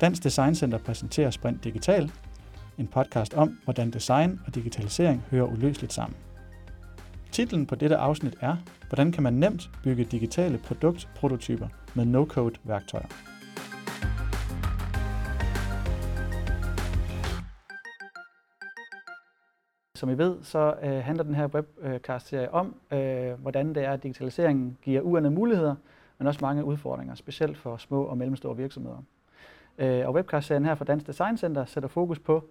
Dansk Design Center præsenterer Sprint Digital, en podcast om, hvordan design og digitalisering hører uløseligt sammen. Titlen på dette afsnit er, hvordan kan man nemt bygge digitale produktprototyper med no-code værktøjer. Som I ved, så øh, handler den her webcast-serie om, øh, hvordan det er, at digitaliseringen giver uanede muligheder, men også mange udfordringer, specielt for små og mellemstore virksomheder. Øh, og webcast-serien her fra Dansk Design Center sætter fokus på,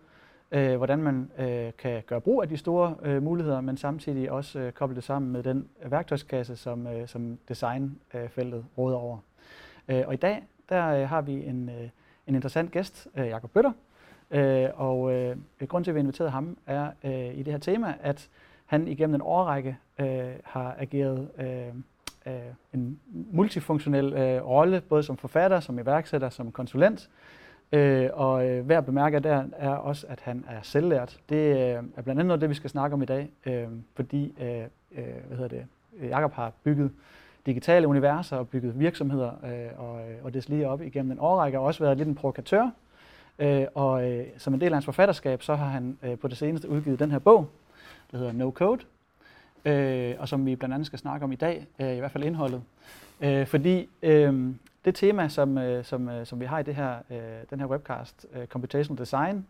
øh, hvordan man øh, kan gøre brug af de store øh, muligheder, men samtidig også øh, koble det sammen med den værktøjskasse, som, øh, som designfeltet øh, råder over. Øh, og i dag der øh, har vi en, øh, en interessant gæst, øh, Jakob Bøtter, øh, og øh, grund til, at vi inviterede ham, er øh, i det her tema, at han igennem en årrække øh, har ageret øh, øh, en multifunktionel øh, rolle, både som forfatter, som iværksætter, som konsulent. Øh, og øh, værd at bemærke der er også, at han er selvlært. Det øh, er blandt andet noget det, vi skal snakke om i dag, øh, fordi øh, øh hvad hedder det, Jakob har bygget digitale universer og bygget virksomheder øh, og, øh, og det lige op igennem en årrække og også været lidt en provokatør. Øh, og øh, som en del af hans forfatterskab, så har han øh, på det seneste udgivet den her bog, der hedder No Code, øh, og som vi blandt andet skal snakke om i dag, øh, i hvert fald indholdet. Øh, fordi øh, det tema, som, øh, som, øh, som vi har i det her, øh, den her webcast, øh, Computational Design,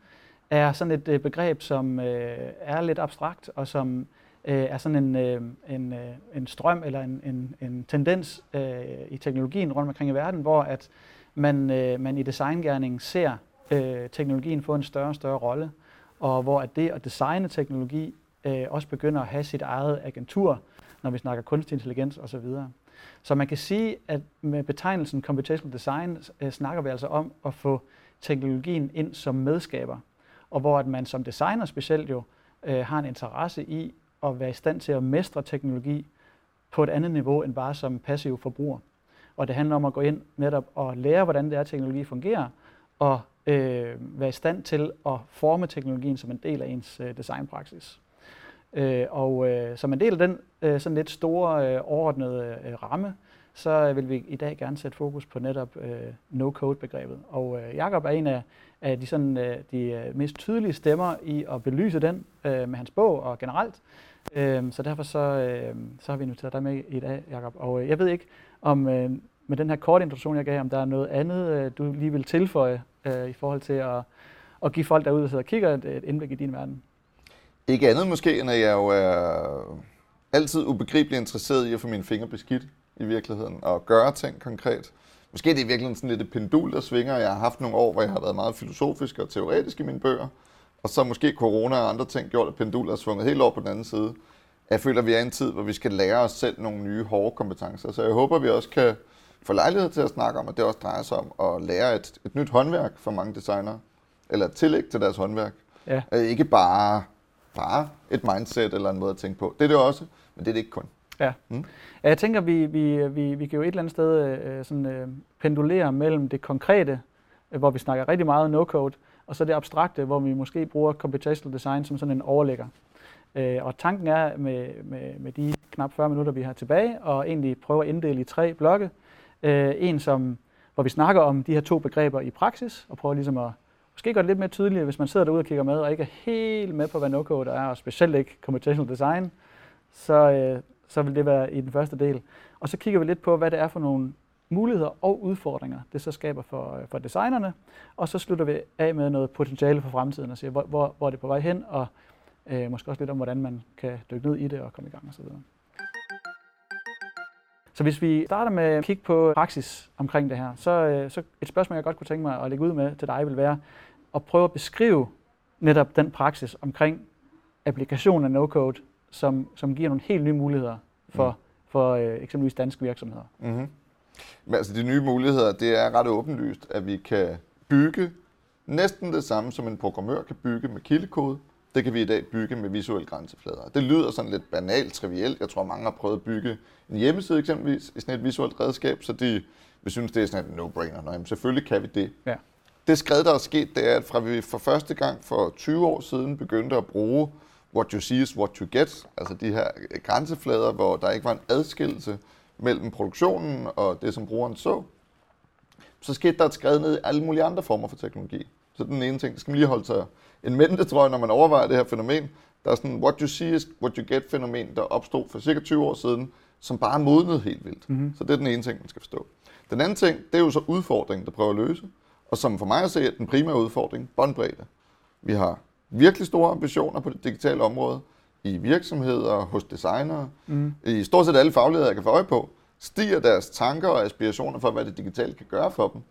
er sådan et øh, begreb, som øh, er lidt abstrakt, og som øh, er sådan en, øh, en, øh, en strøm eller en, en, en tendens øh, i teknologien rundt omkring i verden, hvor at man, øh, man i designgærningen ser øh, teknologien få en større og større rolle, og hvor at det at designe teknologi øh, også begynder at have sit eget agentur, når vi snakker kunstig intelligens osv. Så man kan sige, at med betegnelsen computational design øh, snakker vi altså om at få teknologien ind som medskaber, og hvor at man som designer specielt jo øh, har en interesse i at være i stand til at mestre teknologi på et andet niveau end bare som passiv forbruger. Og det handler om at gå ind netop og lære, hvordan det er, teknologi fungerer, og øh, være i stand til at forme teknologien som en del af ens øh, designpraksis. Øh, og øh, som en del af den øh, sådan lidt store øh, overordnede øh, ramme, så øh, vil vi i dag gerne sætte fokus på netop øh, no-code-begrebet. Og øh, Jakob er en af, af de, sådan, øh, de øh, mest tydelige stemmer i at belyse den øh, med hans bog og generelt. Øh, så derfor så, øh, så har vi inviteret dig med i dag, Jakob. Og øh, jeg ved ikke, om øh, med den her korte introduktion, jeg gav, om der er noget andet, øh, du lige vil tilføje øh, i forhold til at, at give folk derude, der sidder og kigger, et, et indblik i din verden. Ikke andet måske, end at jeg jo er altid ubegribeligt interesseret i at få mine fingre beskidt i virkeligheden, og gøre ting konkret. Måske det er det i virkeligheden sådan lidt et pendul, der svinger. Jeg har haft nogle år, hvor jeg har været meget filosofisk og teoretisk i mine bøger, og så måske corona og andre ting gjort, at pendulet er svunget helt over på den anden side. Jeg føler, at vi er i en tid, hvor vi skal lære os selv nogle nye hårde kompetencer, så jeg håber, at vi også kan få lejlighed til at snakke om, at det også drejer sig om at lære et, et nyt håndværk for mange designere, eller et tillæg til deres håndværk. Ja. Øh, ikke bare bare et mindset eller en måde at tænke på. Det er det også, men det er det ikke kun. Ja. Mm. Jeg tænker, vi, vi, vi, vi kan jo et eller andet sted øh, sådan, øh, pendulere mellem det konkrete, øh, hvor vi snakker rigtig meget no-code, og så det abstrakte, hvor vi måske bruger computational design som sådan en overlægger. Øh, og tanken er med, med, med de knap 40 minutter, vi har tilbage, og egentlig prøve at inddele i tre blokke. Øh, en, som, hvor vi snakker om de her to begreber i praksis, og prøver ligesom at måske gøre det lidt mere tydeligt, hvis man sidder derude og kigger med, og ikke er helt med på, hvad no-code er, og specielt ikke computational design, så, øh, så vil det være i den første del. Og så kigger vi lidt på, hvad det er for nogle muligheder og udfordringer, det så skaber for, øh, for designerne. Og så slutter vi af med noget potentiale for fremtiden og siger, hvor, hvor, hvor er det på vej hen, og øh, måske også lidt om, hvordan man kan dykke ned i det og komme i gang osv. Så hvis vi starter med at kigge på praksis omkring det her, så, øh, så et spørgsmål, jeg godt kunne tænke mig at lægge ud med til dig, vil være, at prøve at beskrive netop den praksis omkring applikation af no-code, som, som giver nogle helt nye muligheder for, mm. for øh, eksempelvis danske virksomheder. Mm-hmm. Men altså de nye muligheder, det er ret åbenlyst, at vi kan bygge næsten det samme, som en programmør kan bygge med kildekode. Det kan vi i dag bygge med visuelle grænseflader. Det lyder sådan lidt banalt, trivielt. Jeg tror, mange har prøvet at bygge en hjemmeside eksempelvis i sådan et visuelt redskab, så de vil synes, det er sådan et no-brainer. Nå, jamen, selvfølgelig kan vi det. Ja det skridt, der er sket, det er, at fra vi for første gang for 20 år siden begyndte at bruge what you see is what you get, altså de her grænseflader, hvor der ikke var en adskillelse mellem produktionen og det, som brugeren så, så skete der et skred ned i alle mulige andre former for teknologi. Så den ene ting, det skal man lige holde sig en mente, tror jeg, når man overvejer det her fænomen. Der er sådan what you see is what you get fænomen, der opstod for cirka 20 år siden, som bare modnet helt vildt. Mm-hmm. Så det er den ene ting, man skal forstå. Den anden ting, det er jo så udfordringen, der prøver at løse. Og som for mig at se, er den primære udfordring, båndbredde. Vi har virkelig store ambitioner på det digitale område, i virksomheder, hos designere, mm. i stort set alle fagligheder, jeg kan få øje på, stiger deres tanker og aspirationer for, hvad det digitale kan gøre for dem.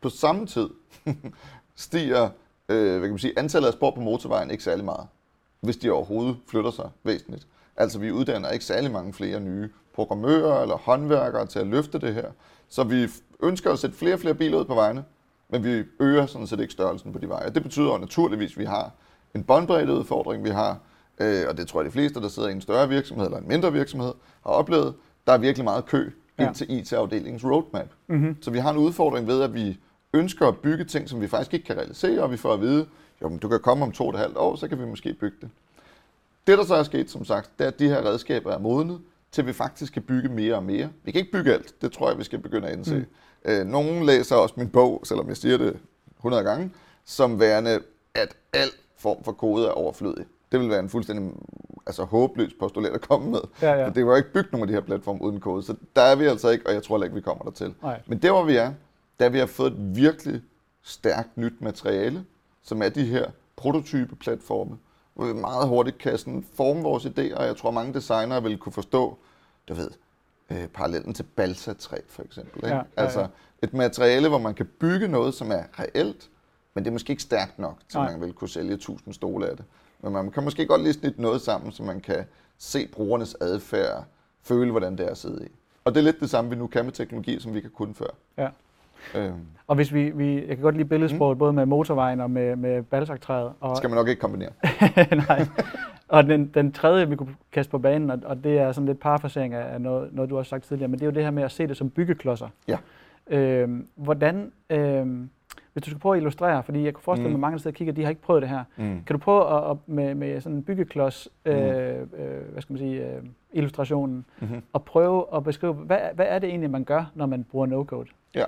På samme tid stiger øh, hvad kan man sige, antallet af spor på motorvejen ikke særlig meget, hvis de overhovedet flytter sig væsentligt. Altså vi uddanner ikke særlig mange flere nye programmører eller håndværkere til at løfte det her. Så vi ønsker at sætte flere og flere biler ud på vejene, men vi øger sådan set ikke størrelsen på de veje. Det betyder naturligvis, at vi har en båndbredde udfordring, vi har, øh, og det tror jeg de fleste, der sidder i en større virksomhed eller en mindre virksomhed, har oplevet, der er virkelig meget kø ind til IT-afdelingens roadmap. Mm-hmm. Så vi har en udfordring ved, at vi ønsker at bygge ting, som vi faktisk ikke kan realisere, og vi får at vide, jo, men du kan komme om to og et halvt år, så kan vi måske bygge det. Det, der så er sket, som sagt, det er, at de her redskaber er modnet, til vi faktisk kan bygge mere og mere. Vi kan ikke bygge alt, det tror jeg, vi skal begynde at indse. Mm. Øh, nogen læser også min bog, selvom jeg siger det 100 gange, som værende, at al form for kode er overflødig. Det vil være en fuldstændig altså, håbløs postulat at komme med. Ja, ja. For det var ikke bygget nogen af de her platforme uden kode, så der er vi altså ikke, og jeg tror ikke, vi kommer der til. Men der, hvor vi er, da vi har fået et virkelig stærkt nyt materiale, som er de her prototype platforme, hvor vi meget hurtigt kan sådan forme vores idéer, og jeg tror, mange designere vil kunne forstå, du ved, øh, parallellen til balsatræ for eksempel. Ikke? Ja, ja, ja. Altså et materiale, hvor man kan bygge noget, som er reelt, men det er måske ikke stærkt nok, til Nej. man vil kunne sælge 1000 stole af det. Men man kan måske godt lige snit noget sammen, så man kan se brugernes adfærd, føle, hvordan det er at sidde i. Og det er lidt det samme, vi nu kan med teknologi, som vi kan kunne før. Ja. Øhm. Og hvis vi, vi, jeg kan godt lide billedsproget, mm. både med motorvejen og med, med balsaktræet. Og, skal man nok ikke kombinere. Nej. Og den, den tredje, vi kunne kaste på banen, og, og det er sådan lidt parafrasering af noget, noget, du har sagt tidligere, men det er jo det her med at se det som byggeklodser. Ja. Øhm, hvordan, øhm, hvis du skal prøve at illustrere, fordi jeg kunne forestille mig, mm. at mange steder kigger, de har ikke prøvet det her. Mm. Kan du prøve at, at med, med sådan en byggeklods, mm. øh, øh, hvad skal man sige, øh, illustrationen, mm-hmm. og prøve at beskrive, hvad, hvad er det egentlig, man gør, når man bruger no-code? Ja.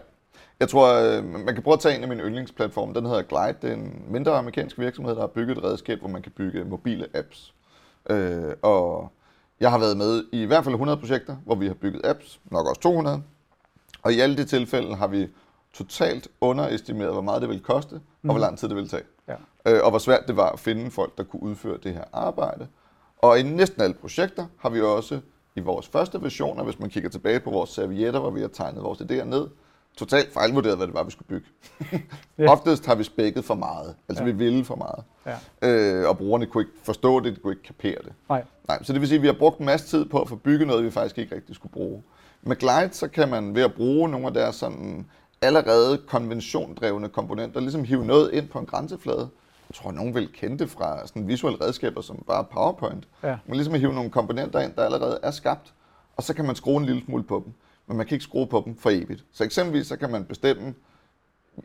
Jeg tror, øh, man kan prøve at tage en af mine yndlingsplatforme. Den hedder Glide. Det er en mindre amerikansk virksomhed, der har bygget et redskab, hvor man kan bygge mobile apps. Øh, og jeg har været med i i hvert fald 100 projekter, hvor vi har bygget apps, nok også 200. Og i alle de tilfælde har vi totalt underestimeret, hvor meget det ville koste, og mm. hvor mhm. lang tid det ville tage. Ja. Øh, og hvor svært det var at finde folk, der kunne udføre det her arbejde. Og i næsten alle projekter har vi også i vores første versioner, hvis man kigger tilbage på vores servietter, hvor vi har tegnet vores idéer ned, totalt fejlvurderet, hvad det var, vi skulle bygge. ja. Oftest har vi spækket for meget. Altså, ja. vi ville for meget. Ja. Øh, og brugerne kunne ikke forstå det, de kunne ikke kapere det. Nej. Nej. Så det vil sige, at vi har brugt en masse tid på at få bygget noget, vi faktisk ikke rigtig skulle bruge. Med Glide, så kan man ved at bruge nogle af deres sådan allerede konventiondrevne komponenter, ligesom hive noget ind på en grænseflade. Jeg tror, nogen vil kende det fra sådan visuelle redskaber, som bare PowerPoint. Ja. Man ligesom hive nogle komponenter ind, der allerede er skabt, og så kan man skrue en lille smule på dem men man kan ikke skrue på dem for evigt. Så eksempelvis så kan man bestemme,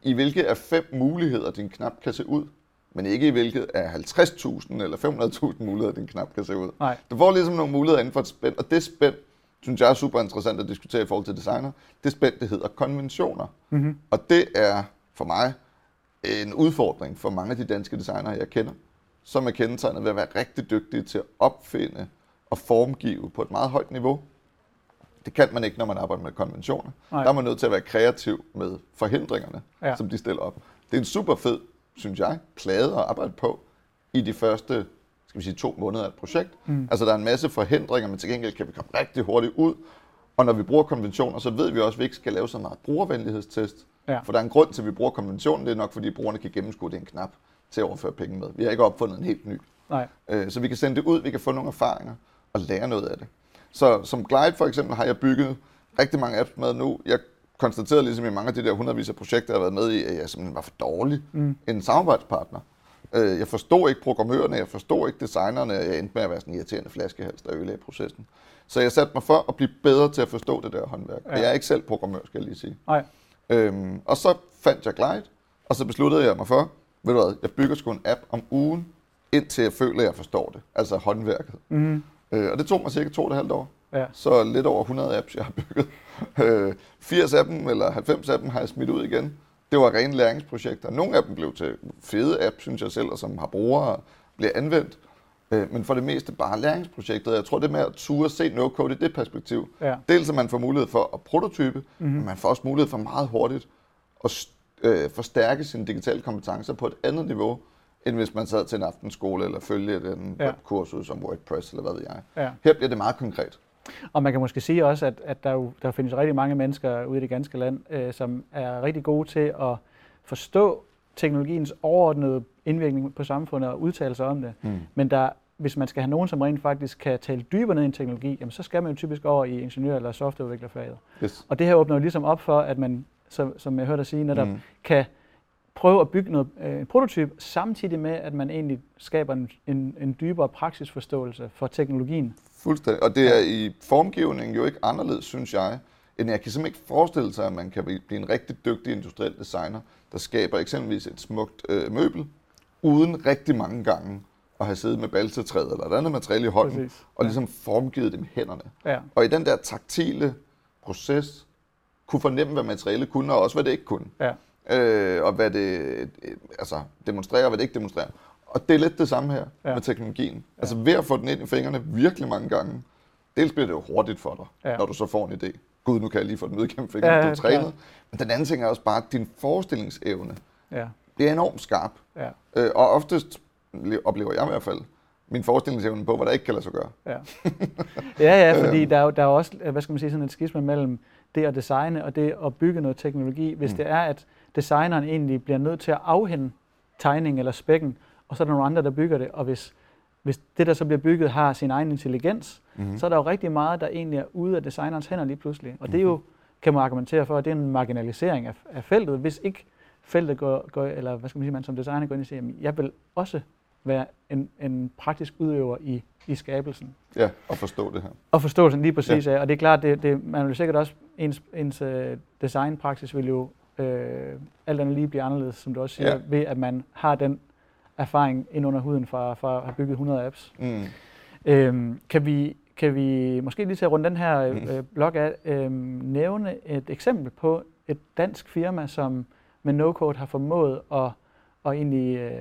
i hvilke af fem muligheder din knap kan se ud, men ikke i hvilket af 50.000 eller 500.000 muligheder din knap kan se ud. Nej. Du får ligesom nogle muligheder inden for et spænd, og det spænd, synes jeg er super interessant at diskutere i forhold til designer. Det spænd, det hedder konventioner. Mm-hmm. Og det er for mig en udfordring for mange af de danske designere, jeg kender, som er kendetegnet ved at være rigtig dygtige til at opfinde og formgive på et meget højt niveau det kan man ikke, når man arbejder med konventioner. Nej. Der er man nødt til at være kreativ med forhindringerne, ja. som de stiller op. Det er en super fed, synes jeg, plade at arbejde på i de første skal vi sige, to måneder af et projekt. Mm. Altså der er en masse forhindringer, men til gengæld kan vi komme rigtig hurtigt ud. Og når vi bruger konventioner, så ved vi også, at vi ikke skal lave så meget brugervenlighedstest. Ja. For der er en grund til, at vi bruger konventionen. Det er nok, fordi brugerne kan gennemskue, det en knap til at overføre penge med. Vi har ikke opfundet en helt ny. Nej. Øh, så vi kan sende det ud, vi kan få nogle erfaringer og lære noget af det. Så som Glide for eksempel har jeg bygget rigtig mange apps med nu. Jeg konstaterede ligesom i mange af de der hundredvis af projekter, jeg har været med i, at jeg simpelthen var for dårlig mm. en samarbejdspartner. Øh, jeg forstod ikke programmørerne, jeg forstod ikke designerne, jeg endte med at være sådan en irriterende flaskehals, der ødelagde processen. Så jeg satte mig for at blive bedre til at forstå det der håndværk. Ja. Og jeg er ikke selv programmør, skal jeg lige sige. Nej. Øhm, og så fandt jeg Glide, og så besluttede jeg mig for, ved du hvad, jeg bygger sgu en app om ugen, indtil jeg føler, at jeg forstår det. Altså håndværket. Mm. Øh, og det tog mig cirka to og et halvt år. Ja. så lidt over 100 apps, jeg har bygget. Øh, 80 af dem, eller 90 af dem, har jeg smidt ud igen. Det var rene læringsprojekter. Nogle af dem blev til fede apps, synes jeg selv, og som har brugere og bliver anvendt. Øh, men for det meste bare læringsprojekter. Jeg tror, det med at ture se no-code i det perspektiv. Ja. Dels at man får mulighed for at prototype, mm-hmm. men man får også mulighed for meget hurtigt at øh, forstærke sine digitale kompetencer på et andet niveau, end hvis man sad til en aftenskole eller følge den Ja. kursus om WordPress eller hvad ved jeg. Ja. Her bliver det meget konkret. Og man kan måske sige også, at, at der, jo, der findes rigtig mange mennesker ude i det ganske land, øh, som er rigtig gode til at forstå teknologiens overordnede indvirkning på samfundet og udtale sig om det. Mm. Men der, hvis man skal have nogen, som rent faktisk kan tale dybere ned i en teknologi, jamen, så skal man jo typisk over i ingeniør- eller softwareudviklerfaget. Yes. Og det her åbner jo ligesom op for, at man, som, som jeg hørte dig sige, netop. Mm. kan prøve at bygge noget, øh, en prototyp, samtidig med, at man egentlig skaber en, en, en dybere praksisforståelse for teknologien. Fuldstændig. Og det er i formgivningen jo ikke anderledes, synes jeg, end jeg kan simpelthen ikke forestille sig, at man kan blive en rigtig dygtig industriel designer, der skaber eksempelvis et smukt øh, møbel, uden rigtig mange gange at have siddet med balsetræet eller et andet materiale i hånden, Præcis. og ligesom formgivet det med hænderne. Ja, Og i den der taktile proces, kunne fornemme, hvad materialet kunne, og også hvad det ikke kunne. ja, Øh, og hvad det altså, demonstrerer, og hvad det ikke demonstrerer. Og det er lidt det samme her Ja. ja. med teknologien. Altså ved at få den ind i fingrene virkelig mange gange, dels bliver det jo hurtigt for dig, Ja. ja. når du så får en idé. Gud, nu kan jeg lige få den ud igennem fingrene, Ja, ja, ja, du er trænet. klart. Men den anden ting er også bare, at din forestillingsevne, ja, det er enormt skarp. ja, Øh, og oftest oplever jeg i hvert fald, min forestillingsevne på, hvad der ikke kan lade sig gøre. ja. Ja, ja, fordi Øhm. der er, der er også, hvad skal man sige, sådan et skisme mellem det at designe og det at bygge noget teknologi. Hvis Mm. det er, at designeren egentlig bliver nødt til at afhænde tegning eller spækken, og så er der nogle andre, der bygger det, og hvis, hvis det, der så bliver bygget, har sin egen intelligens, Mm-hmm. så er der jo rigtig meget, der egentlig er ude af designerens hænder lige pludselig. Og det er jo, Mhm. kan man argumentere for, at det er en marginalisering af, af feltet, hvis ikke feltet går, går, eller hvad skal man sige, man som designer går ind og siger, "Jamen, jeg vil også være en, en praktisk udøver i, i skabelsen. Ja, at forstå det her. Og forståelsen lige præcis af, og det er klart, det, det, man vil sikkert også, ens, ens øh, designpraksis vil jo øh, alt andet lige blive anderledes, som du også siger, Ja. ved at man har den erfaring ind under huden fra, fra at have bygget 100 apps. Mm. Øhm, kan, vi, kan vi måske lige til at runde den her Mm. øh, blog af, øh, nævne et eksempel på et dansk firma, som med no-code har formået at, at egentlig øh,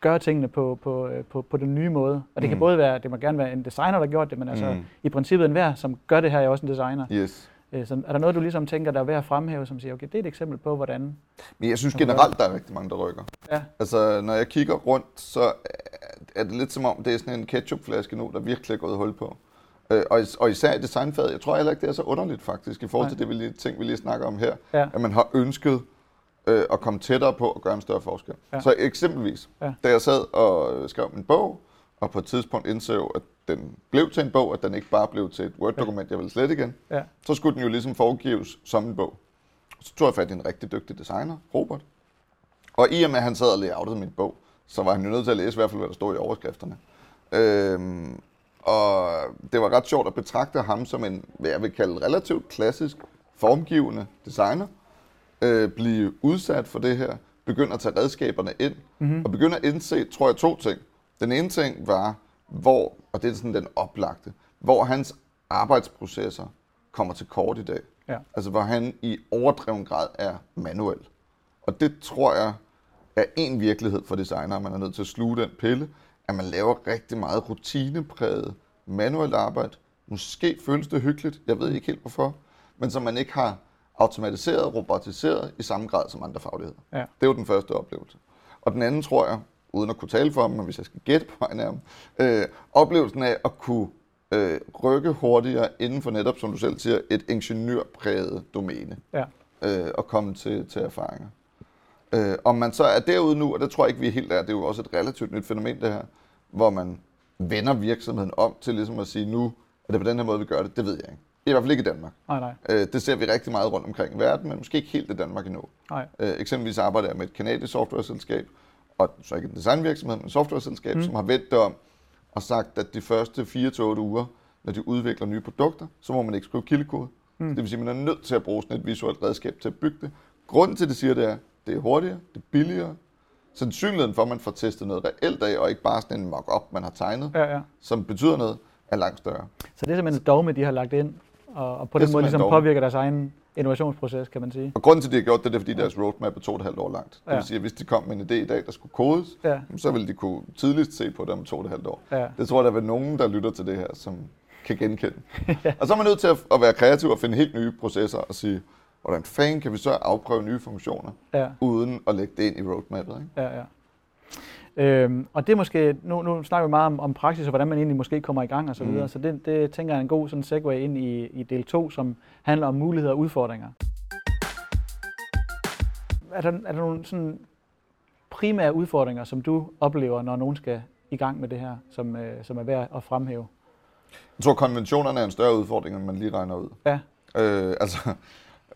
gøre tingene på, på, øh, på, på den nye måde. Og det kan Mm. både være, det må gerne være en designer, der har gjort det, men altså Mm. i princippet enhver, som gør det her, er også en designer. Yes. Øh, Så er der noget, du ligesom tænker, der er værd at fremhæve, som siger, okay, det er et eksempel på, hvordan... Men jeg synes generelt, der er rigtig mange, der rykker. Ja, Altså, når jeg kigger rundt, så er det lidt som om, det er sådan en ketchupflaske nu, der virkelig er gået hul på. Øh, Og, is- og især i designfaget, jeg tror heller ikke, det er så underligt faktisk, i forhold Nej. til det vi lige, ting, vi lige snakker om her, ja, at man har ønsket øh, at komme tættere på at gøre en større forskel. Ja. Så eksempelvis, ja. da jeg sad og skrev min bog, og på et tidspunkt indså, at den blev til en bog, at den ikke bare blev til et Word-dokument, jeg ville slet igen, ja, så skulle den jo ligesom foregives som en bog. Så tog jeg fat i en rigtig dygtig designer, Robert. Og i og med, at han sad og layoutede min bog, så var han jo nødt til at læse i hvert fald, hvad der stod i overskrifterne. Øhm, og det var ret sjovt at betragte ham som en, hvad jeg vil kalde relativt klassisk, formgivende designer. Øh, blive udsat for det her, begynde at tage redskaberne ind, mm-hmm. og begynde at indse, tror jeg, to ting. Den ene ting var, hvor, og det er sådan den oplagte, hvor hans arbejdsprocesser kommer til kort i dag. Ja. Altså hvor han i overdreven grad er manuel. Og det tror jeg er en virkelighed for designer, man er nødt til at sluge den pille, at man laver rigtig meget rutinepræget manuelt arbejde. Måske føles det hyggeligt, jeg ved ikke helt hvorfor, men som man ikke har automatiseret, robotiseret i samme grad som andre fagligheder. Ja. Det er jo den første oplevelse. Og den anden tror jeg, uden at kunne tale for ham, men hvis jeg skal gætte på vegne af ham, øh, oplevelsen af at kunne øh, rykke hurtigere inden for netop, som du selv siger, et ingeniørpræget domæne ja, øh, og komme til, til erfaringer. Øh, om man så er derude nu, og det tror jeg ikke, vi er helt er, det er jo også et relativt nyt fænomen det her, hvor man vender virksomheden om til ligesom at sige, nu er det på den her måde, vi gør det, det ved jeg ikke. I hvert fald ikke i Danmark. nej, nej, Øh, det ser vi rigtig meget rundt omkring i verden, men måske ikke helt i Danmark endnu. nej, Øh, eksempelvis arbejder jeg med et kanadisk softwareselskab, og så ikke en designvirksomhed, men et softwareselskab, Mm. som har vendt det om og sagt, at de første 4-8 uger, når de udvikler nye produkter, så må man ikke skrive kildekode. Mm. Det vil sige, at man er nødt til at bruge sådan et visuelt redskab til at bygge det. Grunden til, at det siger, det er, at det er hurtigere, det er billigere. Sandsynligheden for, at man får testet noget reelt af, og ikke bare sådan en mock-up, man har tegnet, ja, ja, som betyder noget, er langt større. Så det er simpelthen et dogme, de har lagt ind, og, og på Det den måde ligesom dogme. påvirker deres egen innovationsproces, kan man sige. Og grunden til, at de har gjort det, det er, fordi deres roadmap er to og et halvt år langt. Det Ja. vil sige, at hvis de kom med en idé i dag, der skulle kodes, Ja, så ville de kunne tidligst se på det om to og et halvt år. ja, Det tror jeg, der er nogen, der lytter til det her, som kan genkende. Og så er man nødt til at, at være kreativ og finde helt nye processer og sige, hvordan fanden kan vi så afprøve nye funktioner, ja, uden at lægge det ind i roadmappet. Ikke? ja, ja. Øhm, og det er måske, nu, nu snakker vi meget om, om praksis og hvordan man egentlig måske kommer i gang og så Mm. videre, så det, det tænker jeg er en god sådan segue ind i, i del 2, som handler om muligheder og udfordringer. Er der, er der nogle sådan primære udfordringer, som du oplever, når nogen skal i gang med det her, som, øh, som er værd at fremhæve? Jeg tror, konventionerne er en større udfordring, end man lige regner ud. Ja. Øh, altså,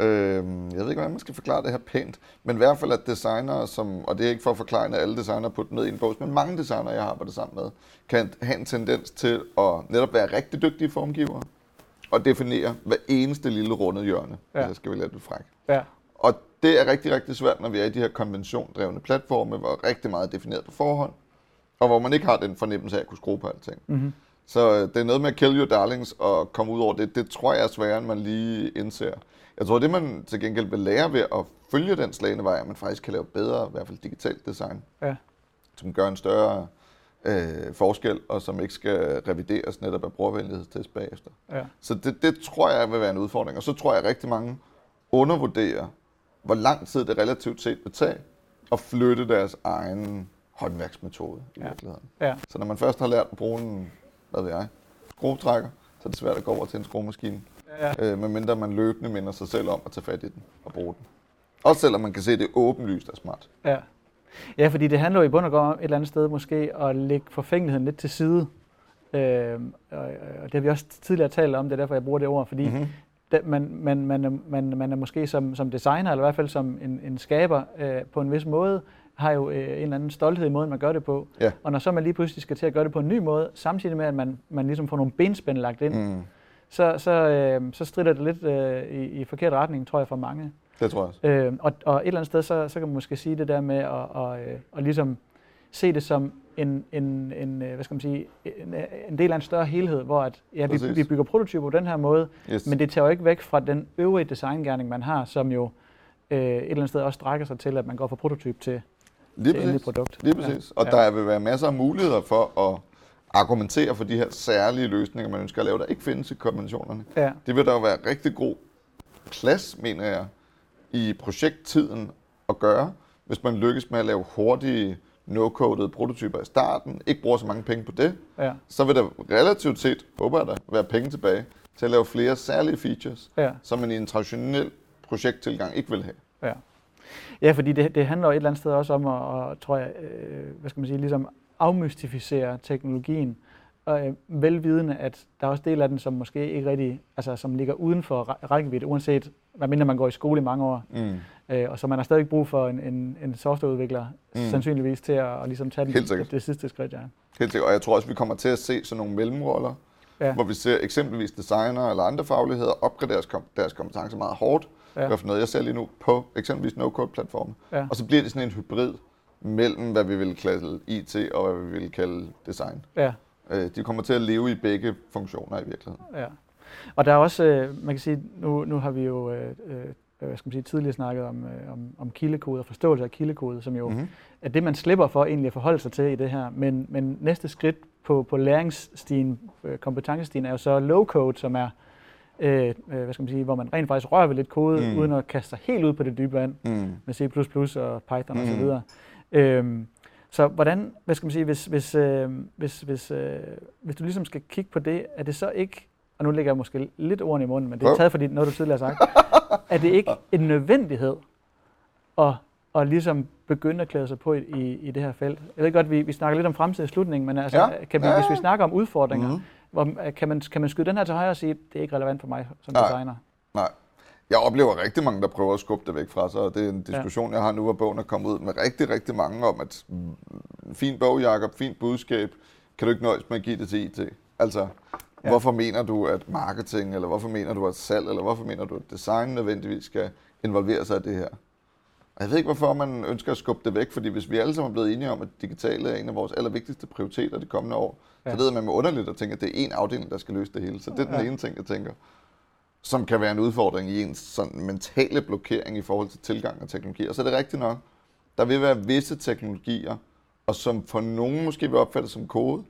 øh, jeg ved ikke, hvordan man skal forklare det her pænt, men i hvert fald, at designere, som, og det er ikke for at forklare, at alle designere putter ned i en bås, men mange designere, jeg har arbejdet sammen med, kan have en tendens til at netop være rigtig dygtige formgivere, og definere hver eneste lille rundet hjørne, Ja. hvis jeg skal være lidt fræk. Ja, Og det er rigtig, rigtig svært, når vi er i de her konventiondrevne platforme, hvor rigtig meget er defineret på forhånd, og hvor man ikke har den fornemmelse af at kunne skrue på alting. mm-hmm. Så øh, det er noget med at kill your darlings og komme ud over det. Det tror jeg er sværere, end man lige indser. Jeg tror, det man til gengæld vil lære ved at følge den slagende vej, at man faktisk kan lave bedre, i hvert fald digitalt design, ja, som gør en større øh, forskel, og som ikke skal revideres netop af brugervenlighedstest bagefter. ja, Så det, det tror jeg vil være en udfordring. Og så tror jeg, at rigtig mange undervurderer, hvor lang tid det relativt set vil tage at flytte deres egen håndværksmetode i Ja. ja. virkeligheden. ja, Så når man først har lært at bruge en, hvad ved jeg, skruetrækker, så er det svært at gå over til en skruemaskine, ja, øh, medmindre man løbende minder sig selv om at tage fat i den og bruge den. Også selvom man kan se, at det åbenlyst er smart. ja. Ja, fordi det handler jo i bund og grund om et eller andet sted måske at lægge forfængeligheden lidt til side. Øhm, og, og det har vi også tidligere talt om, det er derfor, jeg bruger det ord, fordi Mm-hmm. man, man, man, man, man er måske som, som designer, eller i hvert fald som en, en skaber øh, på en vis måde, har jo øh, en eller anden stolthed i måden, man gør det på. Ja. Og når så man lige pludselig skal til at gøre det på en ny måde, samtidig med, at man, man ligesom får nogle benspænd lagt ind, mm. Så, så, øh, så strider det lidt øh, i, i forkert retning, tror jeg, for mange. det tror jeg også. Øh, og, og et eller andet sted, så, så kan man måske sige det der med at, og, øh, at ligesom se det som en, en, en, øh, hvad skal man sige, en, en del af en større helhed, hvor at, ja, vi, Præcis. vi bygger prototyper på den her måde, Yes. men det tager jo ikke væk fra den øvrige designgærning, man har, som jo øh, et eller andet sted også strækker sig til, at man går fra prototyp til, Lige til endelig præcis. produkt. Lige præcis. Og Ja. der vil være masser af muligheder for at argumentere for de her særlige løsninger, man ønsker at lave, der ikke findes i konventionerne. Ja, Det vil der jo være rigtig god plads, mener jeg, i projekttiden at gøre, hvis man lykkes med at lave hurtige, no-codede prototyper i starten, ikke bruger så mange penge på det, ja, så vil der relativt set, håber jeg da, være penge tilbage til at lave flere særlige features, ja, som man i en traditionel projekttilgang ikke vil have. ja. Ja, fordi det, det handler et eller andet sted også om at, at tror jeg, øh, hvad skal man sige, ligesom afmystificere teknologien, og øh, velvidende, at der er også del af den, som måske ikke rigtig, altså som ligger uden for ræ- rækkevidde, uanset hvad mindre man går i skole i mange år. Mm. Øh, og så man har stadig brug for en, en, en softwareudvikler, Mm. sandsynligvis til at, at ligesom tage den, det, det sidste skridt, ja. Helt sikkert. Og jeg tror også, vi kommer til at se sådan nogle mellemroller, Ja. hvor vi ser eksempelvis designer eller andre fagligheder opgradere deres, kom- deres kompetencer meget hårdt. Ja. Ja. for noget, jeg ser lige nu på eksempelvis no-code-platformen. Ja. Og så bliver det sådan en hybrid mellem, hvad vi vil kalde IT og hvad vi vil kalde design. Ja, Øh, De kommer til at leve i begge funktioner i virkeligheden. ja. Og der er også, øh, man kan sige, nu, nu har vi jo øh, øh, hvad skal man sige, tidligere snakket om, øh, om, om kildekode og forståelse af kildekode, som jo Mm-hmm. er det, man slipper for egentlig at forholde sig til i det her. Men, men næste skridt på, på læringsstien, øh, kompetencestien, er jo så low-code, som er, øh, hvad skal man sige, hvor man rent faktisk rører ved lidt kode, Mm. uden at kaste sig helt ud på det dybe vand Mm. med C++ og Python Mm. og så videre. Øhm, så hvordan, hvad skal man sige, hvis, hvis, øh, hvis, hvis, øh, hvis du ligesom skal kigge på det, er det så ikke, og nu lægger jeg måske lidt ordene i munden, men det er taget fordi noget, du tidligere har sagt, er det ikke en nødvendighed at, at ligesom begynde at klæde sig på i, i, i det her felt? Jeg ved godt, vi, vi snakker lidt om fremtid i slutningen, men altså, Ja. kan vi, Ja, hvis vi snakker om udfordringer, Mhm. hvor, kan, man, kan man skyde den her til højre og sige, det er ikke relevant for mig som Nej. designer? Nej. Jeg oplever rigtig mange, der prøver at skubbe det væk fra sig, og det er en diskussion, ja. jeg har nu, hvor bogen er kommet ud med rigtig, rigtig mange om, at mm, fin bog, Jacob, fint budskab, kan du ikke nøjes med at give det til IT? Altså, Ja. hvorfor mener du, at marketing, eller hvorfor mener du, at salg, eller hvorfor mener du, at design nødvendigvis skal involvere sig i det her? Og Jeg ved ikke, hvorfor man ønsker at skubbe det væk, fordi hvis vi alle sammen er blevet enige om, at digitale er en af vores allervigtigste prioriteter de kommende år, ja. så ved man med underligt at tænke, at det er en afdeling, der skal løse det hele. Så det er den ja. ene ting, jeg tænker, som kan være en udfordring i ens sådan mentale blokering i forhold til tilgang af teknologi. Og så er det rigtigt nok, der vil være visse teknologier, og som for nogen måske vil opfattes som kode,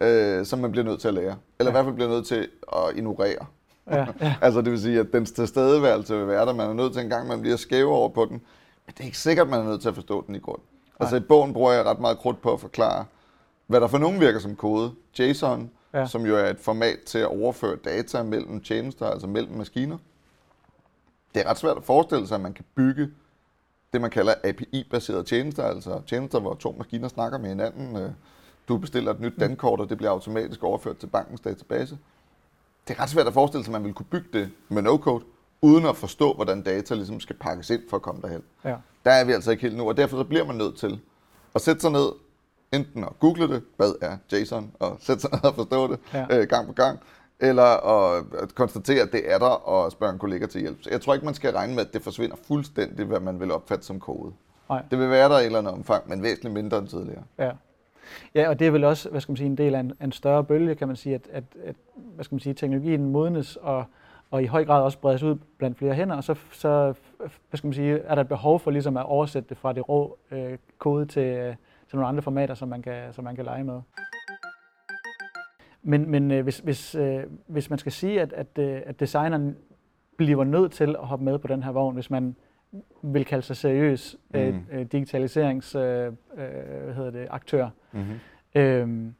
øh, som man bliver nødt til at lære. Eller ja. i hvert fald bliver nødt til at ignorere. Ja, ja. altså det vil sige, at den tilstedeværelse vil være der. Man er nødt til en gang, man bliver skæve over på den. Men det er ikke sikkert, man er nødt til at forstå den i grund. Nej. Altså i bogen bruger jeg ret meget krudt på at forklare, hvad der for nogen virker som kode. JSON, ja. som jo er et format til at overføre data mellem tjenester, altså mellem maskiner. Det er ret svært at forestille sig, at man kan bygge det, man kalder API-baserede tjenester, altså tjenester, hvor to maskiner snakker med hinanden. Øh, du bestiller et nyt dankort, og det bliver automatisk overført til bankens database. Det er ret svært at forestille sig, at man vil kunne bygge det med no-code, uden at forstå, hvordan data ligesom skal pakkes ind for at komme derhen. Ja. Der er vi altså ikke helt nu, og derfor så bliver man nødt til at sætte sig ned, enten at google det, hvad er JSON, og sætte sig ned og forstå det ja. øh, gang på gang, eller at, at konstatere, at det er der, og spørge en kollega til hjælp. Så jeg tror ikke, man skal regne med, at det forsvinder fuldstændig, hvad man vil opfatte som kode. Nej. Det vil være der i et eller andet omfang, men væsentligt mindre end tidligere. Ja. Ja, og det er vel også hvad skal man sige, en del af en, en større bølge, kan man sige, at, at, at hvad skal man sige, teknologien modnes og, og i høj grad også bredes ud blandt flere hænder, og så, så hvad skal man sige, er der et behov for ligesom at oversætte det fra det rå øh, kode til, øh, til nogle andre formater, som man kan, som man kan lege med. Men, men øh, hvis, hvis, øh, hvis man skal sige, at, at, øh, at designeren bliver nødt til at hoppe med på den her vogn, hvis man vil kalde sig seriøs øh, mm. digitaliserings øh, øh, hvad hedder det, aktør. Mm-hmm. Øhm,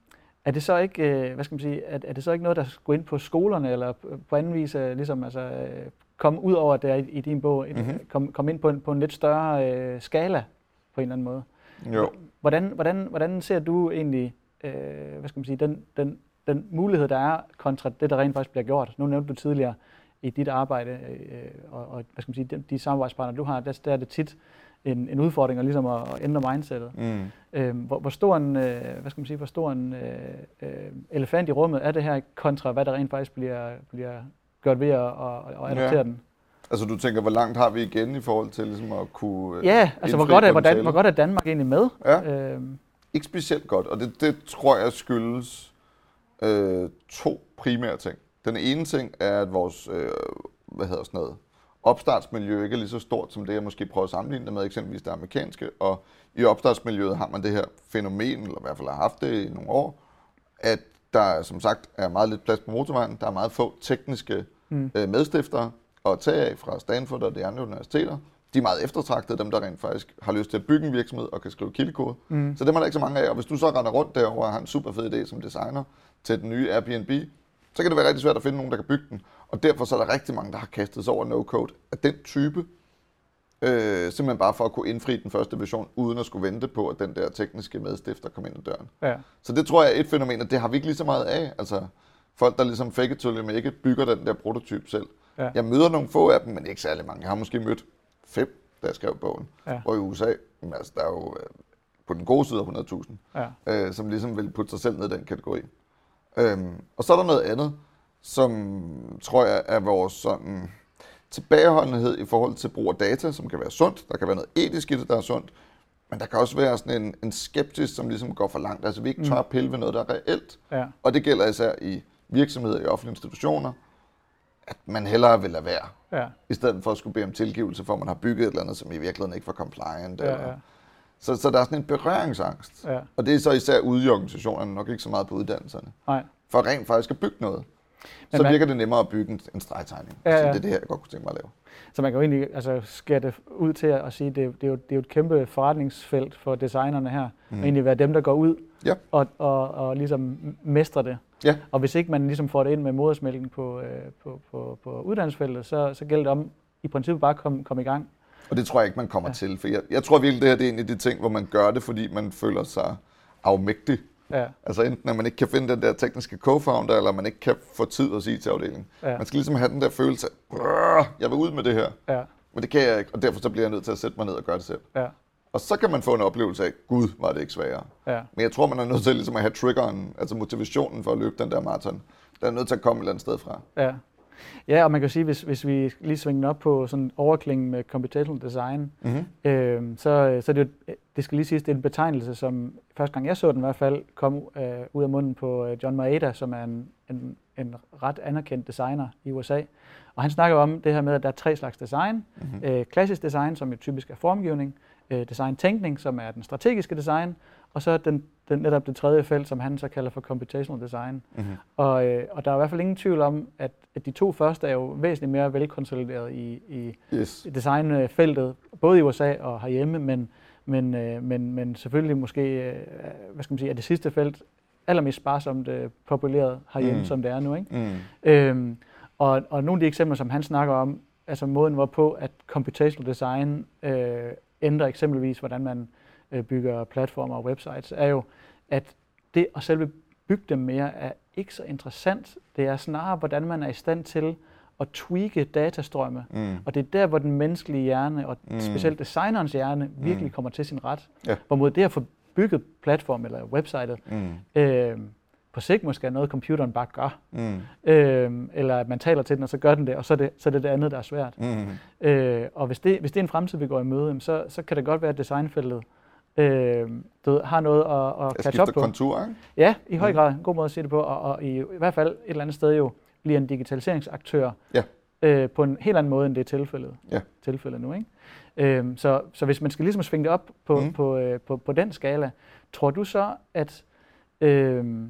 er det så ikke, øh, hvad skal man sige, er, er det så ikke noget, der skal gå ind på skolerne, eller på anden vis, øh, ligesom altså, øh, komme ud over det i, i din bog, mm-hmm. komme kom ind på en, på en lidt større øh, skala på en eller anden måde? Jo. Hvordan, hvordan, hvordan ser du egentlig, øh, hvad skal man sige, den, den, den mulighed, der er kontra det, der rent faktisk bliver gjort? Nu nævnte du tidligere, i dit arbejde øh, og, og hvad skal man sige, de, de samarbejdspartnere, du har, der, der er det tit en, en udfordring at, ligesom at, at ændre mindsetet. Mm. Øh, hvor, hvor, stor en, øh, hvad skal man sige, hvor stor en øh, øh, elefant i rummet er det her kontra, hvad der rent faktisk bliver, bliver gjort ved at, at, at adoptere ja. den? Altså du tænker, hvor langt har vi igen i forhold til ligesom at kunne øh, Ja, altså hvor godt, er, hvordan, hvor godt er Danmark egentlig med? Ja. Øhm. Ikke specielt godt, og det, det tror jeg skyldes øh, to primære ting. Den ene ting er, at vores øh, hvad hedder sådan noget, opstartsmiljø ikke er lige så stort som det, jeg måske prøver at sammenligne det med, eksempelvis det amerikanske. Og i opstartsmiljøet har man det her fænomen, eller i hvert fald har haft det i nogle år, at der som sagt er meget lidt plads på motorvejen. Der er meget få tekniske mm. øh, medstiftere at tage af fra Stanford og de andre universiteter. De er meget eftertragtede, dem der rent faktisk har lyst til at bygge en virksomhed og kan skrive kildekode. Mm. Så det er der ikke så mange af. Og hvis du så render rundt derovre og har en super fed idé som designer til den nye Airbnb, så kan det være rigtig svært at finde nogen, der kan bygge den. Og derfor så er der rigtig mange, der har kastet sig over no-code af den type, øh, simpelthen bare for at kunne indfri den første version, uden at skulle vente på, at den der tekniske medstifter kom ind ad døren. Ja. Så det tror jeg er et fænomen, og det har vi ikke lige så meget af. Altså folk, der ligesom fake it till ikke bygger den der prototyp selv. Ja. Jeg møder nogle få af dem, men ikke særlig mange. Jeg har måske mødt fem, da jeg skrev bogen. Ja. Og i USA, altså, der er jo øh, på den gode side af 100.000, ja. øh, som ligesom vil putte sig selv ned i den kategori. Øhm, og så er der noget andet, som tror jeg er vores sådan tilbageholdenhed i forhold til brug af data, som kan være sundt. Der kan være noget etisk i det, der er sundt. Men der kan også være sådan en, en skepsis, som ligesom går for langt. Altså vi ikke tør at pille ved noget, der er reelt. Ja. Og det gælder især i virksomheder i offentlige institutioner, at man hellere vil lade være. Ja. I stedet for at skulle bede om tilgivelse, for at man har bygget et eller andet, som i virkeligheden ikke var compliant. Ja, eller, ja. Så, så der er sådan en berøringsangst. Ja. Og det er så især ude i organisationerne, nok ikke så meget på uddannelserne. Nej. For rent faktisk at bygge noget. Men så man, virker det nemmere at bygge en, en stregtegning. Ja, ja. Så det er det her, jeg godt kunne tænke mig at lave. Så man kan jo egentlig altså, skære det ud til at sige, at det, det, er jo, det er jo et kæmpe forretningsfelt for designerne her. Mm. Og egentlig være dem, der går ud ja. og, og, og ligesom mestre det. Ja. Og hvis ikke man ligesom får det ind med modersmælken på, øh, på, på, på uddannelsesfeltet, så, så gælder det om i princippet bare at komme kom i gang. Og det tror jeg ikke, man kommer ja. til. For jeg, jeg tror virkelig, det her det er en af de ting, hvor man gør det, fordi man føler sig afmægtig. Ja. Altså enten at man ikke kan finde den der tekniske co-founder, eller man ikke kan få tid at sige til afdelingen. Ja. Man skal ligesom have den der følelse af, jeg vil ud med det her. Ja. Men det kan jeg ikke, og derfor så bliver jeg nødt til at sætte mig ned og gøre det selv. Ja. Og så kan man få en oplevelse af, gud, var det ikke sværere. Ja. Men jeg tror, man er nødt til ligesom at have triggeren, altså motivationen for at løbe den der maraton. Der er nødt til at komme et eller andet sted fra. Ja. Ja, og man kan sige, hvis, hvis vi lige svinger op på sådan overklingen med computational design, Mm-hmm. øh, så, så det, er jo- det skal lige siges, det er en betegnelse, som første gang jeg så den i hvert fald, kom øh, ud af munden på øh, John Maeda, som er en, en, en ret anerkendt designer i USA. Og han snakker om det her med, at der er tre slags design. Mm-hmm. Øh, klassisk design, som jo typisk er formgivning, øh, design-tænkning, som er den strategiske design, og så den, den, netop det tredje felt, som han så kalder for computational design. Mm-hmm. Og, øh, og der er i hvert fald ingen tvivl om, at, at de to første er jo væsentligt mere velkonsolideret i, i Yes. designfeltet, både i USA og herhjemme, men, men, øh, men, men selvfølgelig måske, øh, hvad skal man sige, er det sidste felt allermest sparsomt øh, populeret herhjemme, Mm. som det er nu. Ikke? Mm. Øhm, og, og nogle af de eksempler, som han snakker om, altså måden hvorpå, at computational design øh, ændrer eksempelvis, hvordan man øh, bygger platformer og websites, er jo, at det at selve bygge dem mere er ikke så interessant. Det er snarere, hvordan man er i stand til at tweake datastrømme. Mm. Og det er der, hvor den menneskelige hjerne, og Mm. specielt designerens hjerne, virkelig Mm. kommer til sin ret. Ja. Hvorimod det at få bygget platform eller websitet, Mm. øh, på sigt måske er noget, computeren bare gør. Mm. Øh, eller at man taler til den, og så gør den det, og så er det, så er det det andet, der er svært. Mm. Øh, og hvis det, hvis det er en fremtid, vi går i møde, så, så kan det godt være, at designfeltet øh, du ved, har noget at, at catch skifter på. kontur, ikke? Ja, i høj Mm. grad. En god måde at sige det på. Og, og i, i hvert fald et eller andet sted jo bliver en digitaliseringsaktør Ja. øh, på en helt anden måde, end det er tilfældet, Ja. tilfældet nu. Ikke? Øhm, så, så hvis man skal ligesom svinge det op på, Mm. mm. på, øh, på, på den skala, tror du så, at øh,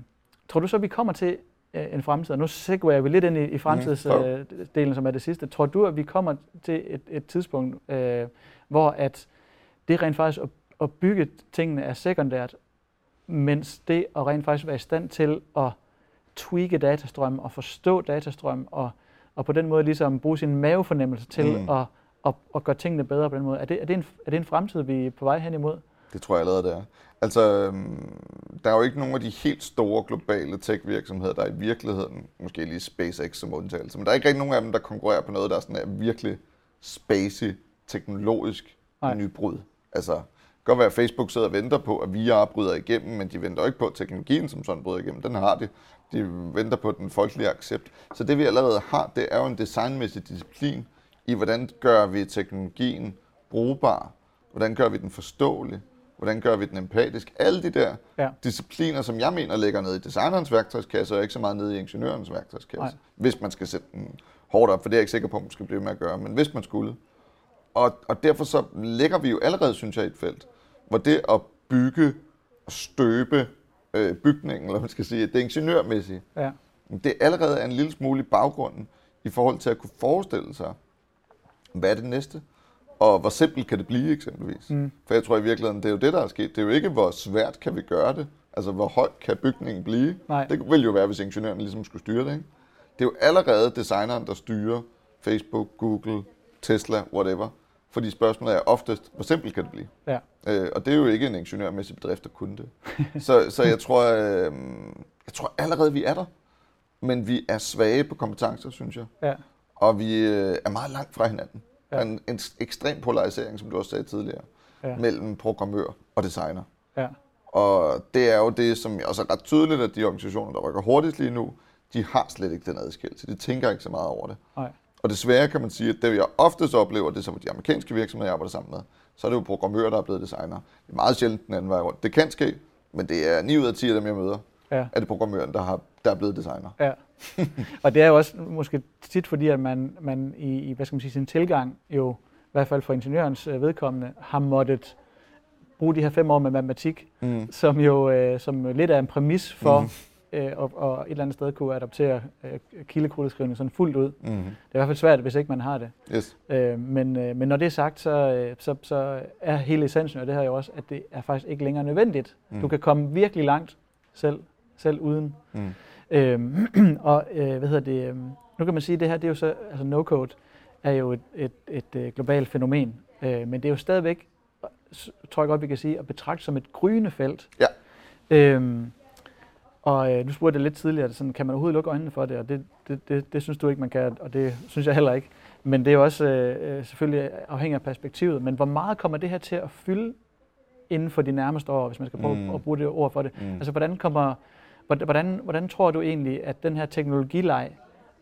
tror du så, vi kommer til øh, en fremtid, og nu segwayer vi lidt ind i, i fremtidsdelen, prøv. øh, delen, som er det sidste. Tror du, at vi kommer til et, et tidspunkt, øh, hvor at det rent faktisk at, at bygge tingene er sekundært, mens det at rent faktisk være i stand til at tweake datastrøm og forstå datastrøm og, og på den måde ligesom bruge sin mavefornemmelse til Mm. at, at, at gøre tingene bedre på den måde. Er det, er, det en, er det en fremtid, vi er på vej hen imod? Det tror jeg allerede, det er. Altså, øhm, der er jo ikke nogen af de helt store globale tech-virksomheder, der i virkeligheden, måske lige SpaceX som undtagelse, men der er ikke rigtig nogen af dem, der konkurrerer på noget, der sådan er virkelig spacey, teknologisk Nej. nybrud. Altså, det kan godt være, at Facebook sidder og venter på, at VR bryder igennem, men de venter ikke på, at teknologien som sådan bryder igennem. Den har de. De venter på den folkelige accept. Så det vi allerede har, det er jo en designmæssig disciplin i, hvordan gør vi teknologien brugbar, hvordan gør vi den forståelig, hvordan gør vi den empatisk. Alle de der Ja. discipliner, som jeg mener ligger nede i designerens værktøjskasse, og ikke så meget nede i ingeniørens værktøjskasse. Nej. Hvis man skal sætte den hårdt op, for det er jeg ikke sikker på, at man skal blive med at gøre, men hvis man skulle. Og, og derfor så ligger vi jo allerede, synes jeg, i et felt, hvor det at bygge og støbe øh, bygningen, eller man skal sige, det ingeniørmæssige, Ja. det allerede er en lille smule i baggrunden i forhold til at kunne forestille sig, hvad er det næste? Og hvor simpelt kan det blive eksempelvis? Mm. For jeg tror i virkeligheden, det er jo det, der er sket. Det er jo ikke, hvor svært kan vi gøre det. Altså, hvor højt kan bygningen blive? Nej. Det ville jo være, hvis ingeniøren ligesom skulle styre det, ikke? Det er jo allerede designeren, der styrer Facebook, Google, Tesla, whatever. Fordi spørgsmålet er oftest, hvor simpelt kan det blive? Ja. Øh, og det er jo ikke en ingeniørmæssig bedrift, der kunne det. så, så jeg tror, øh, jeg tror allerede, vi er der. Men vi er svage på kompetencer, synes jeg. Ja. Og vi øh, er meget langt fra hinanden. Ja. En, en ekstrem polarisering, som du også sagde tidligere, ja. mellem programmør og designer. Ja. Og det er jo det, som også er ret tydeligt, at de organisationer, der rykker hurtigst lige nu, de har slet ikke den adskillelse. De tænker ikke så meget over det. Nej. Og desværre kan man sige, at det jeg oftest oplever, det er så de amerikanske virksomheder, jeg arbejder sammen med, så er det jo programmører, der er blevet designer. Det er meget sjældent den anden vej rundt. Det kan ske, men det er 9 ud af 10 af dem, jeg møder, Ja. er det programmøren, der, har, der er blevet designer. Ja. og det er jo også måske tit fordi, at man, man i, hvad skal man sige, sin tilgang jo, i hvert fald for ingeniørens øh, vedkommende, har måttet bruge de her fem år med matematik, Mm. som jo øh, som lidt er en præmis for Mhm. Øh, at, at et eller andet sted kunne adoptere øh, kildekodeskrivning sådan fuldt ud. Det Mm. er i hvert fald svært, hvis ikke man har det. Yes. Øh, men, øh, men når det er sagt, så, øh, så, så er hele essensen af det her jo også, at det er faktisk ikke længere nødvendigt. Mm. Du kan komme virkelig langt selv, selv uden. Mm. Øhm, og øh, hvad hedder det? øhm, Nu kan man sige, at det her, det er jo så, altså no-code er jo et, et, et, et globalt fænomen, øh, men det er jo stadigvæk, tror jeg godt, vi kan sige, at betragte som et gryende felt. Ja. Øhm, og øh, du spurgte lidt tidligere, sådan, kan man overhovedet lukke øjnene for det? Og det, det, det, det synes du ikke, man kan, og det synes jeg heller ikke. Men det er også øh, øh, selvfølgelig afhængig af perspektivet. Men hvor meget kommer det her til at fylde inden for de nærmeste år, hvis man skal prøve Mm. at bruge det ord for det? Mm. Altså, hvordan, kommer, hvordan, hvordan, hvordan tror du egentlig, at den her teknologileg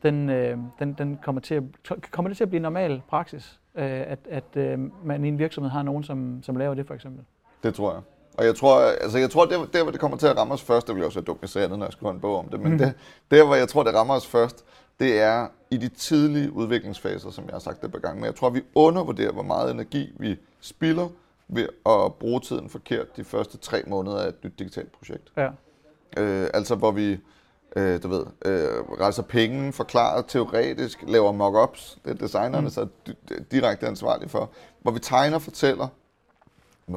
den, øh, den, den kommer, til at, kommer det til at blive normal praksis, øh, at, at øh, man i en virksomhed har nogen, som, som laver det for eksempel? Det tror jeg. Og jeg tror, altså jeg tror, der, der hvor det kommer til at ramme os først, det vil også være dumt, jeg sagde andet, når jeg skulle have en bog om det, men mm. det, der hvor jeg tror, det rammer os først, det er i de tidlige udviklingsfaser, som jeg har sagt det på gang. Men jeg tror, vi undervurderer, hvor meget energi vi spilder ved at bruge tiden forkert de første tre måneder af et nyt digitalt projekt. Ja. Øh, altså hvor vi øh, du ved, øh, rejser penge, forklarer teoretisk, laver mock-ups, det er designerne mm. så direkte ansvarlige for, hvor vi tegner, fortæller,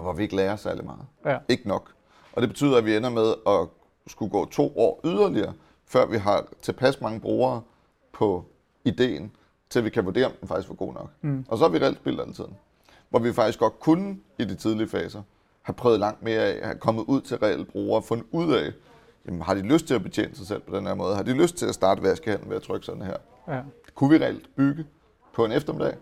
hvor vi ikke lærer særlig meget. Ja. Ikke nok. Og det betyder, at vi ender med at skulle gå to år yderligere, før vi har tilpas mange brugere på ideen, til vi kan vurdere, om den faktisk var god nok. Mm. Og så har vi reelt spildt altid. Hvor vi faktisk godt kunne i de tidlige faser have prøvet langt mere af, have kommet ud til reelle brugere, fundet ud af, jamen, har de lyst til at betjene sig selv på den her måde? Har de lyst til at starte vaskehandlen ved at trykke sådan her? Ja. Kunne vi reelt bygge på en eftermiddag?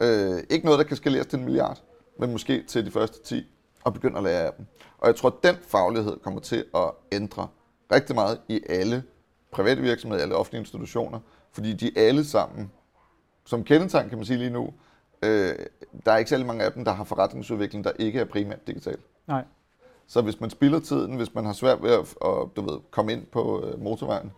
Øh, ikke noget, der kan skaleres til en milliard, men måske til de første 10, og begynde at lære af dem. Og jeg tror, at den faglighed kommer til at ændre rigtig meget i alle private virksomheder, alle offentlige institutioner, fordi de alle sammen, som kendetegn kan man sige lige nu, øh, der er ikke særlig mange af dem, der har forretningsudvikling, der ikke er primært digital. Nej. Så hvis man spilder tiden, hvis man har svært ved at, at du ved, komme ind på øh, motorvejen,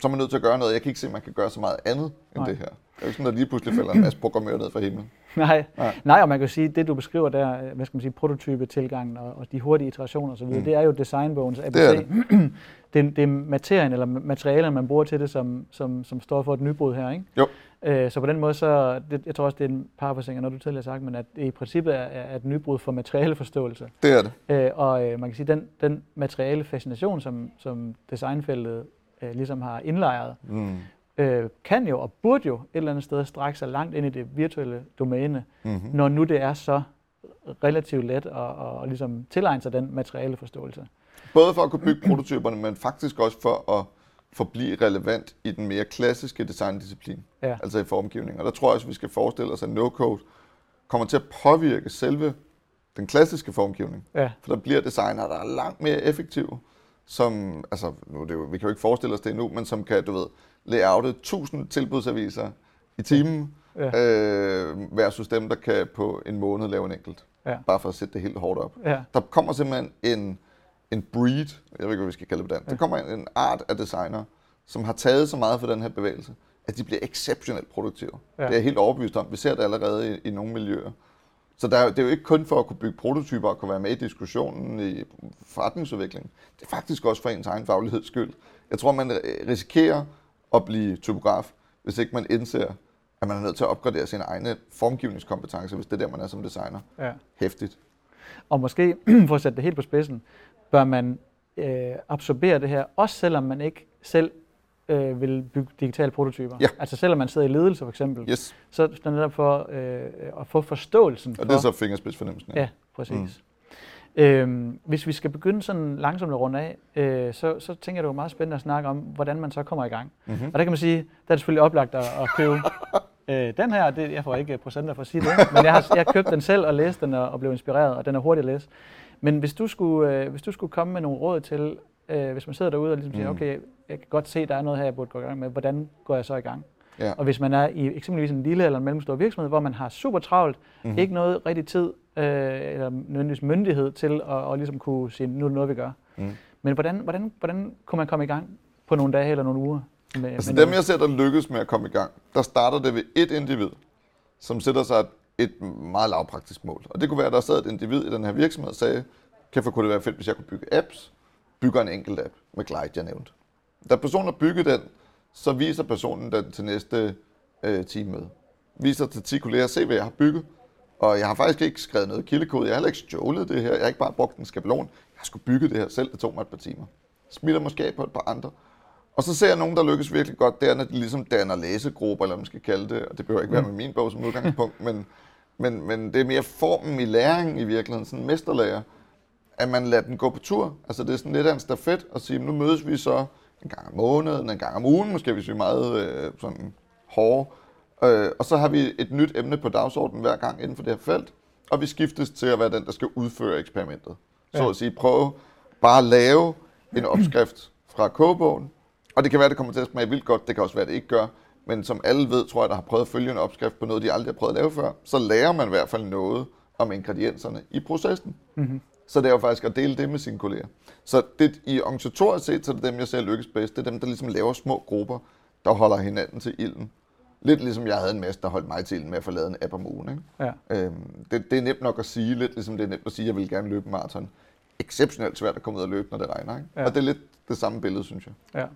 så er man nødt til at gøre noget. Jeg kan ikke se, at man kan gøre så meget andet end Nej. det her. Det er jo ikke sådan, at lige pludselig falder en masse programmører ned fra himlen. Nej. Nej. Nej, og man kan sige, det du beskriver der, øh, hvad skal man sige, prototype tilgangen og, og de hurtige iterationer osv., mm. det er jo designbogens ABC. Det er det. det, det er materien eller materialerne, man bruger til det, som, som, som står for et nybrud her, ikke? Jo. Øh, så på den måde, så, det, jeg tror også, det er en parafrasering af noget, du tidligere har sagt, men at det i princippet er, er et nybrud for materialeforståelse. Det er det. Øh, og øh, man kan sige, den, den materiale fascination, som, som designfeltet øh, ligesom har indlejret, mm. øh, kan jo og burde jo et eller andet sted strække sig langt ind i det virtuelle domæne, mm-hmm. når nu det er så relativt let at, at, at ligesom tilegne sig den materiale forståelse. Både for at kunne bygge prototyperne, men faktisk også for at forblive relevant i den mere klassiske designdisciplin, ja. altså i formgivning. Og der tror jeg også, at vi skal forestille os, at no-code kommer til at påvirke selve den klassiske formgivning. Ja. For der bliver designer, der er langt mere effektive, som, altså, nu det jo, vi kan jo ikke forestille os det endnu, men som kan, du ved, layoutet 1000 tilbudsaviser i timen, ja. øh, versus dem, der kan på en måned lave en enkelt. Ja. Bare for at sætte det helt hårdt op. Ja. Der kommer simpelthen en, en breed, jeg ved ikke, hvad vi skal kalde det på den. Ja. Der kommer en, en art af designer, som har taget så meget for den her bevægelse, at de bliver exceptionelt produktive. Ja. Det er jeg helt overbevist om. Vi ser det allerede i, i nogle miljøer. Så der, det er jo ikke kun for at kunne bygge prototyper og kunne være med i diskussionen i forretningsudviklingen. Det er faktisk også for ens egen fagligheds skyld. Jeg tror, man risikerer at blive typograf, hvis ikke man indser, at man er nødt til at opgradere sine egne formgivningskompetencer, hvis det er der, man er som designer. Ja. Hæftigt. Og måske, for at sætte det helt på spidsen, bør man øh, absorbere det her, også selvom man ikke selv øh, vil bygge digitale prototyper. Ja. Altså selvom man sidder i ledelse for eksempel, yes. så er det netop for øh, at få forståelsen. Og det er så fingerspidsfornemmelsen. Ja, ja præcis. Mm. Øhm, hvis vi skal begynde sådan langsomt at runde af, øh, så, så tænker jeg, det er meget spændende at snakke om, hvordan man så kommer i gang. Mm-hmm. Og der kan man sige, der er det selvfølgelig oplagt at, at købe øh, den her. Det, jeg får ikke procenter for at sige det, men jeg har, jeg har købt den selv og læst den og, og blev inspireret, og den er hurtig at læse. Men hvis du skulle, øh, hvis du skulle komme med nogle råd til, øh, hvis man sidder derude og ligesom siger, mm. okay, jeg kan godt se, at der er noget her, jeg burde gå i gang med, hvordan går jeg så i gang? Ja. Og hvis man er i eksempelvis en lille eller en mellemstor virksomhed, hvor man har super travlt, mm. ikke noget rigtig tid øh, eller nødvendigvis myndighed til at, at ligesom kunne sige, nu er det noget, vi gør. Mm. Men hvordan, hvordan, hvordan kunne man komme i gang på nogle dage eller nogle uger? Med, altså med dem, noget? jeg ser, der lykkes med at komme i gang, der starter det ved et individ, som sætter sig et meget lavpraktisk mål. Og det kunne være, at der sad et individ i den her virksomhed og sagde, kan kunne det være fedt, hvis jeg kunne bygge apps, bygger en enkelt app med Glide, jeg nævnte. Da personen har bygget den, så viser personen den til næste øh, teammøde. Viser til 10 kolleger, se hvad jeg har bygget. Og jeg har faktisk ikke skrevet noget kildekode, jeg har heller ikke stjålet det her, jeg har ikke bare brugt en skabelon. Jeg har skulle bygge det her selv, det tog mig et par timer. Smitter måske af på et par andre. Og så ser jeg nogen, der lykkes virkelig godt, det er, når de ligesom danner læsegrupper, eller hvad man skal kalde det. Og det behøver ikke være med min bog som udgangspunkt, men, men, men det er mere formen i læringen i virkeligheden, sådan en mesterlærer, at man lader den gå på tur. Altså det er sådan lidt af en stafet at sige, nu mødes vi så en gang om måneden, en gang om ugen, måske hvis vi er meget øh, sådan hårde. Øh, og så har vi et nyt emne på dagsordenen hver gang inden for det her felt, og vi skiftes til at være den, der skal udføre eksperimentet. Ja. Så at sige, prøve bare at lave en opskrift fra kogebogen, og det kan være, det kommer til at smage vildt godt, det kan også være, det ikke gør, Men som alle ved, tror jeg, der har prøvet at følge en opskrift på noget, de aldrig har prøvet at lave før, så lærer man i hvert fald noget om ingredienserne i processen. Mm-hmm. Så det er jo faktisk at dele det med sine kolleger. Så det, i organisatorisk set, så er det dem, jeg ser lykkes bedst. Det er dem, der ligesom laver små grupper, der holder hinanden til ilden. Lidt ligesom jeg havde en masse, der holdt mig til ilden med at få lavet en app om ugen. Ikke? Ja. Øhm, det, det, er nemt nok at sige, lidt ligesom det er nemt at sige, at jeg vil gerne løbe maraton. Exceptionelt svært at komme ud og løbe, når det regner. Ikke? Ja. Og det er lidt det samme billede, synes jeg. Ja.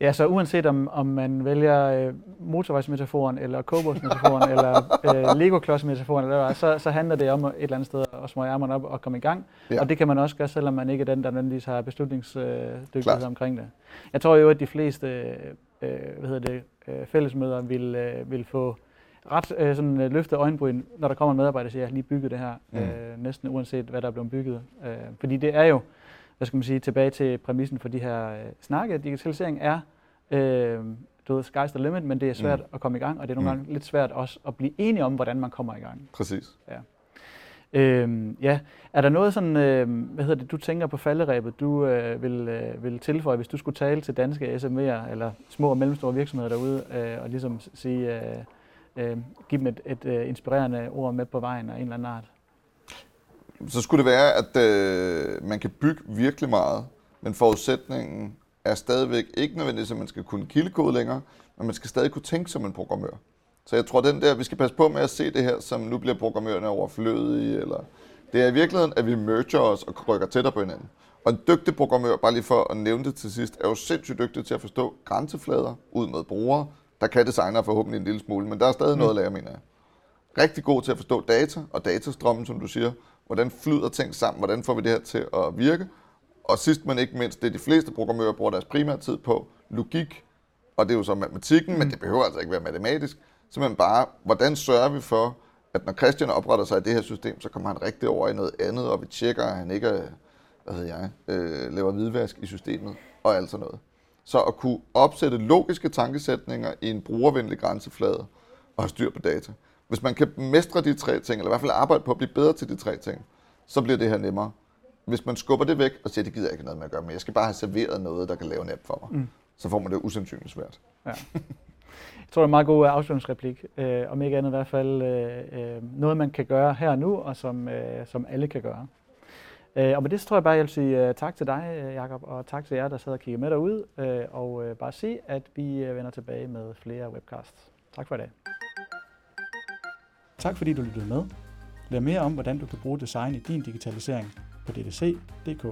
Ja, så uanset om, om man vælger øh, motorvejsmetaforen, eller kogebogsmetaforen, eller øh, legoklodsmetaforen, eller hvad, så, så handler det om et eller andet sted at smøge ærmerne op og komme i gang. Ja. Og det kan man også gøre, selvom man ikke er den, der nødvendigvis har beslutningsdygtighed Klart. omkring det. Jeg tror jo, at de fleste øh, hvad hedder det, øh, fællesmøder vil, øh, vil få ret øh, sådan, øh, løftet øjenbryn, når der kommer en medarbejder og siger, jeg har lige bygget det her, mm. øh, næsten uanset hvad der er blevet bygget. Øh, fordi det er jo, hvad skal man sige, tilbage til præmissen for de her øh, snakke, digitalisering er, øh, du ved, sky's the limit, men det er svært Mm. mm. at komme i gang, og det er nogle Mm. gange lidt svært også at blive enige om, hvordan man kommer i gang. Præcis. Øh, ja, er der noget sådan, øh, hvad hedder det, du tænker på falderæbet, du øh, vil, øh, vil tilføje, hvis du skulle tale til danske SMV'er eller små og mellemstore virksomheder derude, øh, og ligesom sige, øh, øh, give dem et, et øh, inspirerende ord med på vejen af en eller anden art? Så skulle det være, at øh, man kan bygge virkelig meget, men forudsætningen er stadigvæk ikke nødvendigvis, at man skal kunne kildekode længere, men man skal stadig kunne tænke som en programmør. Så jeg tror, den der, vi skal passe på med at se det her, som nu bliver programmørerne overflødige, eller det er i virkeligheden, at vi merger os og rykker tættere på hinanden. Og en dygtig programmør, bare lige for at nævne det til sidst, er jo sindssygt dygtig til at forstå grænseflader ud med brugere. Der kan designer forhåbentlig en lille smule, men der er stadig noget at lære, mener jeg. Rigtig god til at forstå data og datastrømmen, som du siger. Hvordan flyder ting sammen? Hvordan får vi det her til at virke? Og sidst men ikke mindst, det de fleste programmører bruger deres primære tid på, logik. Og det er jo så matematikken, mm. men det behøver altså ikke være matematisk. Simpelthen bare, hvordan sørger vi for, at når Christian opretter sig i det her system, så kommer han rigtig over i noget andet, og vi tjekker, at han ikke hvad ved jeg, øh, laver hvidvask i systemet og alt sådan noget. Så at kunne opsætte logiske tankesætninger i en brugervenlig grænseflade og have styr på data. Hvis man kan mestre de tre ting, eller i hvert fald arbejde på at blive bedre til de tre ting, så bliver det her nemmere. Hvis man skubber det væk og siger, det gider jeg ikke noget med at gøre, men jeg skal bare have serveret noget, der kan lave app for mig, mm. så får man det usandsynligt svært. Ja. Jeg tror, det er en meget god øh, afslutningsreplik. Øh, om ikke andet i hvert fald øh, øh, noget, man kan gøre her og nu, og som, øh, som alle kan gøre. Øh, og med det så tror jeg bare, jeg vil sige øh, tak til dig, Jakob, og tak til jer, der sad og kiggede med derude. Øh, og øh, bare sige, at vi vender tilbage med flere webcasts. Tak for i dag. Tak fordi du lyttede med. Lær mere om, hvordan du kan bruge design i din digitalisering på ddc.dk.